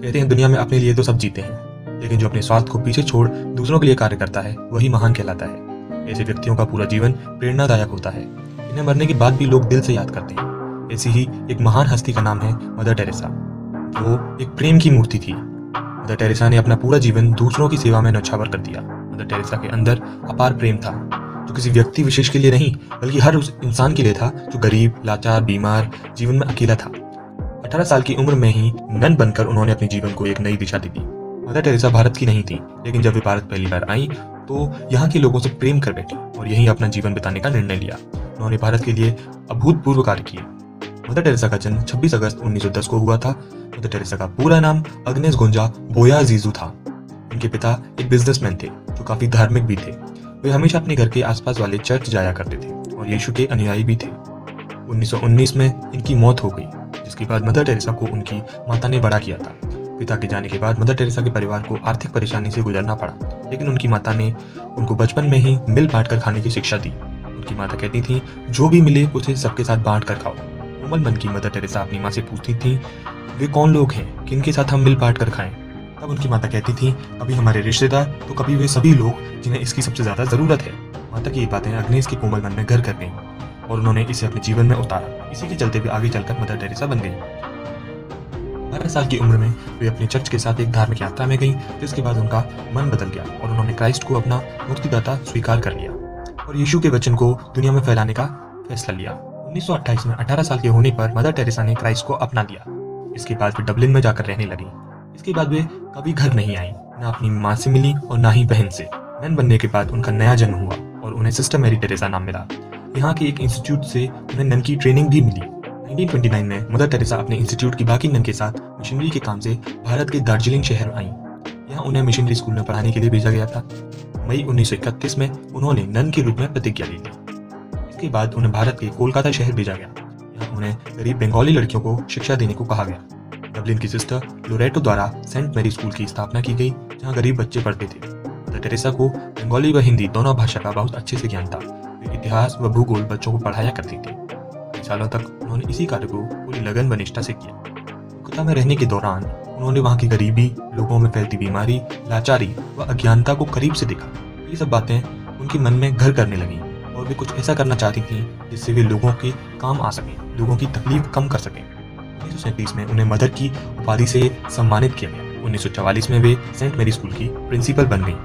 कहते हैं, दुनिया में अपने लिए तो सब जीते हैं, लेकिन जो अपने स्वार्थ को पीछे छोड़ दूसरों के लिए कार्य करता है, वही महान कहलाता है। ऐसे व्यक्तियों का पूरा जीवन प्रेरणादायक होता है। इन्हें मरने के बाद भी लोग दिल से याद करते हैं। ऐसी ही एक महान हस्ती का नाम है मदर टेरेसा। वो एक प्रेम की मूर्ति थी। मदर टेरेसा ने अपना पूरा जीवन दूसरों की सेवा में नौछावर कर दिया। मदर टेरेसा के अंदर अपार प्रेम था, जो किसी व्यक्ति विशेष के लिए नहीं, बल्कि हर उस इंसान के लिए था, जो गरीब, लाचार, बीमार, जीवन में अकेला था। अठारह साल की उम्र में ही नन बनकर उन्होंने अपने जीवन को एक नई दिशा दे दी। मदर टेरेसा भारत की नहीं थी, लेकिन जब वे भारत पहली बार आई तो यहाँ के लोगों से प्रेम कर बैठी और यही अपना जीवन बिताने का निर्णय लिया। उन्होंने भारत के लिए अभूतपूर्व कार्य किए। मदर टेरेसा का जन्म 26 अगस्त 1910 को हुआ था। मदर टेरेसा का पूरा नाम अग्नेस गुंजा बोया जीजू था। उनके पिता एक बिजनेसमैन थे, जो काफ़ी धार्मिक भी थे। वे हमेशा अपने घर के आसपास वाले चर्च जाया करते थे और यीशु के अनुयायी भी थे। 1919 में इनकी मौत हो गई। जिसके बाद मदर टेरेसा को उनकी माता ने बड़ा किया था। पिता के जाने के बाद मदर टेरेसा के परिवार को आर्थिक परेशानी से गुजरना पड़ा, लेकिन उनकी माता ने उनको बचपन में ही मिल बांट कर खाने की शिक्षा दी। उनकी माता कहती थी, जो भी मिले, उसे सबके साथ बांट कर खाओ। कोमल मन की मदर टेरेसा अपनी माँ से पूछती थी, वे कौन लोग हैं? किनके साथ हम मिल बांट कर खाएँ? तब उनकी माता कहती थी कभी हमारे रिश्तेदार तो कभी वे सभी लोग जिन्हें इसकी सबसे ज़्यादा ज़रूरत है। माता की ये बातें अग्नेश के कोमल मन में घर कर गईं। और उन्होंने इसे अपने जीवन में उतारा। इसी के चलते वे आगे चलकर मदर टेरेसा बन गई बारह साल की उम्र में वे अपने चर्च के साथ एक धार्मिक यात्रा में गई, जिसके बाद उनका मन बदल गया और उन्होंने क्राइस्ट को अपना मुक्तिदाता स्वीकार कर लिया और यीशु के वचन को दुनिया में फैलाने का फैसला लिया। 1928 में 18 साल के होने पर मदर टेरेसा ने क्राइस्ट को अपना लिया इसके बाद वे डबलिन में जाकर रहने लगी। इसके बाद वे कभी घर नहीं आई, न अपनी माँ से मिली और ना ही बहन से। नन बनने के बाद उनका नया जन्म हुआ और उन्हें सिस्टर मैरी टेरेसा नाम मिला। यहाँ के एक इंस्टीट्यूट से उन्हें नन की ट्रेनिंग भी मिली। 1929 में मदर टेरेसा अपने इंस्टीट्यूट की बाकी नन के साथ मिशनरी के काम से भारत के दार्जिलिंग शहर आई। यहाँ उन्हें मिशनरी स्कूल में पढ़ाने के लिए भेजा गया था। मई 1931 में उन्होंने नन के रूप में प्रतिज्ञा ली थी इसके बाद उन्हें भारत के कोलकाता शहर भेजा गया। यहाँ उन्हें गरीब बंगाली लड़कियों को शिक्षा देने को कहा गया। डबलिन की सिस्टर लोरेटो द्वारा सेंट मैरी स्कूल की स्थापना की गई, जहाँ गरीब बच्चे पढ़ते थे। टेरेसा को बंगाली व हिंदी दोनों भाषा का बहुत अच्छे से ज्ञान था। इतिहास व भूगोल बच्चों को पढ़ाया करती थी। कई सालों तक उन्होंने इसी कार्य को पूरी लगन व निष्ठा से किया। कोलकाता में रहने के दौरान उन्होंने वहाँ की गरीबी, लोगों में फैलती बीमारी, लाचारी व अज्ञानता को करीब से देखा। ये सब बातें उनके मन में घर करने लगी और वे कुछ ऐसा करना चाहती थी जिससे वे लोगों के काम आ सकें, लोगों की तकलीफ़ कम कर सकें। उन्नीस सौ सैंतीस में उन्हें मदर की उपाधि से सम्मानित किया गया। 1944 में वे सेंट मेरी स्कूल की प्रिंसिपल बन गई।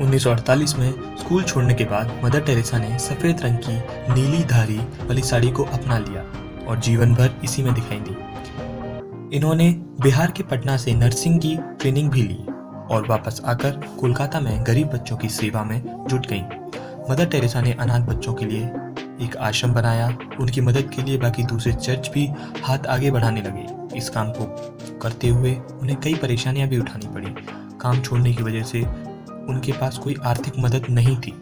1948 में स्कूल छोड़ने के बाद मदर टेरेसा ने सफ़ेद रंग की नीली धारी वाली साड़ी को अपना लिया और जीवन भर इसी में दिखाई दी। इन्होंने बिहार के पटना से नर्सिंग की ट्रेनिंग भी ली और वापस आकर कोलकाता में गरीब बच्चों की सेवा में जुट गई। मदर टेरेसा ने अनाथ बच्चों के लिए एक आश्रम बनाया, उनकी मदद के लिए बाकी दूसरे चर्च भी हाथ आगे बढ़ाने लगे। इस काम को करते हुए उन्हें कई परेशानियाँ भी उठानी पड़ी। काम छोड़ने की वजह से उनके पास कोई आर्थिक मदद नहीं थी।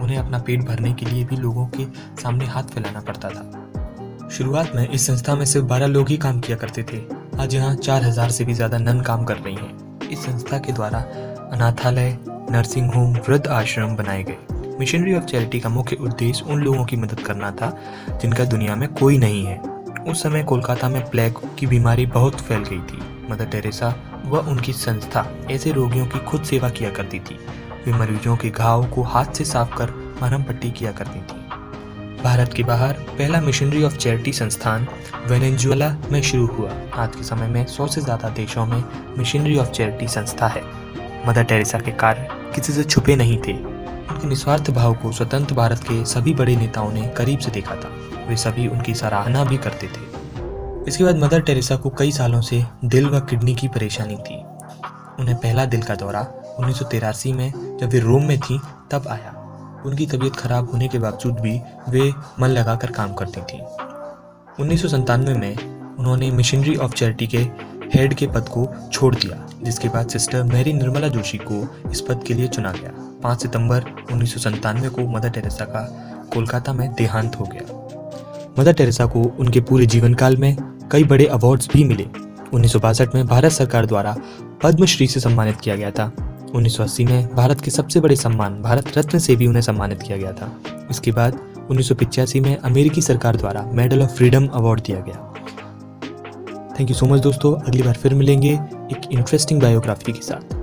उन्हें अपना पेट भरने के लिए भी लोगों के सामने हाथ फैलाना पड़ता था। शुरुआत में इस संस्था में सिर्फ़ बारह लोग ही काम किया करते थे। आज यहाँ चार हज़ार से भी ज़्यादा नन काम कर रही हैं। इस संस्था के द्वारा अनाथालय, नर्सिंग होम, वृद्ध आश्रम बनाए गए। मिशनरी ऑफ़ चैरिटी का मुख्य उद्देश्य उन लोगों की मदद करना था, जिनका दुनिया में कोई नहीं है। उस समय कोलकाता में प्लेग की बीमारी बहुत फैल गई थी। मदर टेरेसा व उनकी संस्था ऐसे रोगियों की खुद सेवा किया करती थी। वे मरीजों के घाव को हाथ से साफ़ कर मरहम पट्टी किया करती थी। भारत के बाहर पहला मिशनरी ऑफ़ चैरिटी संस्थान वेनेजुएला में शुरू हुआ। आज के समय में सौ से ज़्यादा देशों में मिशनरी ऑफ़ चैरिटी संस्था है। मदर टेरेसा के कार्य किसी से छुपे नहीं थे। उनके निस्वार्थ भाव को स्वतंत्र भारत के सभी बड़े नेताओं ने करीब से देखा था। वे सभी उनकी सराहना भी करते थे। इसके बाद मदर टेरेसा को कई सालों से दिल व किडनी की परेशानी थी। उन्हें पहला दिल का दौरा उन्नीस में जब वे रोम में थी, तब आया। उनकी तबीयत खराब होने के बावजूद भी वे मन लगाकर काम करती थी। उन्नीस में उन्होंने मिशनरी ऑफ़ चैरिटी के हेड के पद को छोड़ दिया, जिसके बाद सिस्टर मैरी निर्मला जोशी को इस पद के लिए चुना गया। 5 सितंबर उन्नीस को मदर टेरेसा का कोलकाता में देहांत हो गया। मदर टेरेसा को उनके पूरे जीवन काल में कई बड़े अवार्ड्स भी मिले। उन्नीस सौ बासठ में भारत सरकार द्वारा पद्मश्री से सम्मानित किया गया था। 1980 में भारत के सबसे बड़े सम्मान, भारत रत्न से भी उन्हें सम्मानित किया गया था। इसके बाद उन्नीस में अमेरिकी सरकार द्वारा मेडल ऑफ़ फ्रीडम अवार्ड दिया गया। थैंक यू सो मच दोस्तों। अगली बार फिर मिलेंगे एक इंटरेस्टिंग बायोग्राफी के साथ।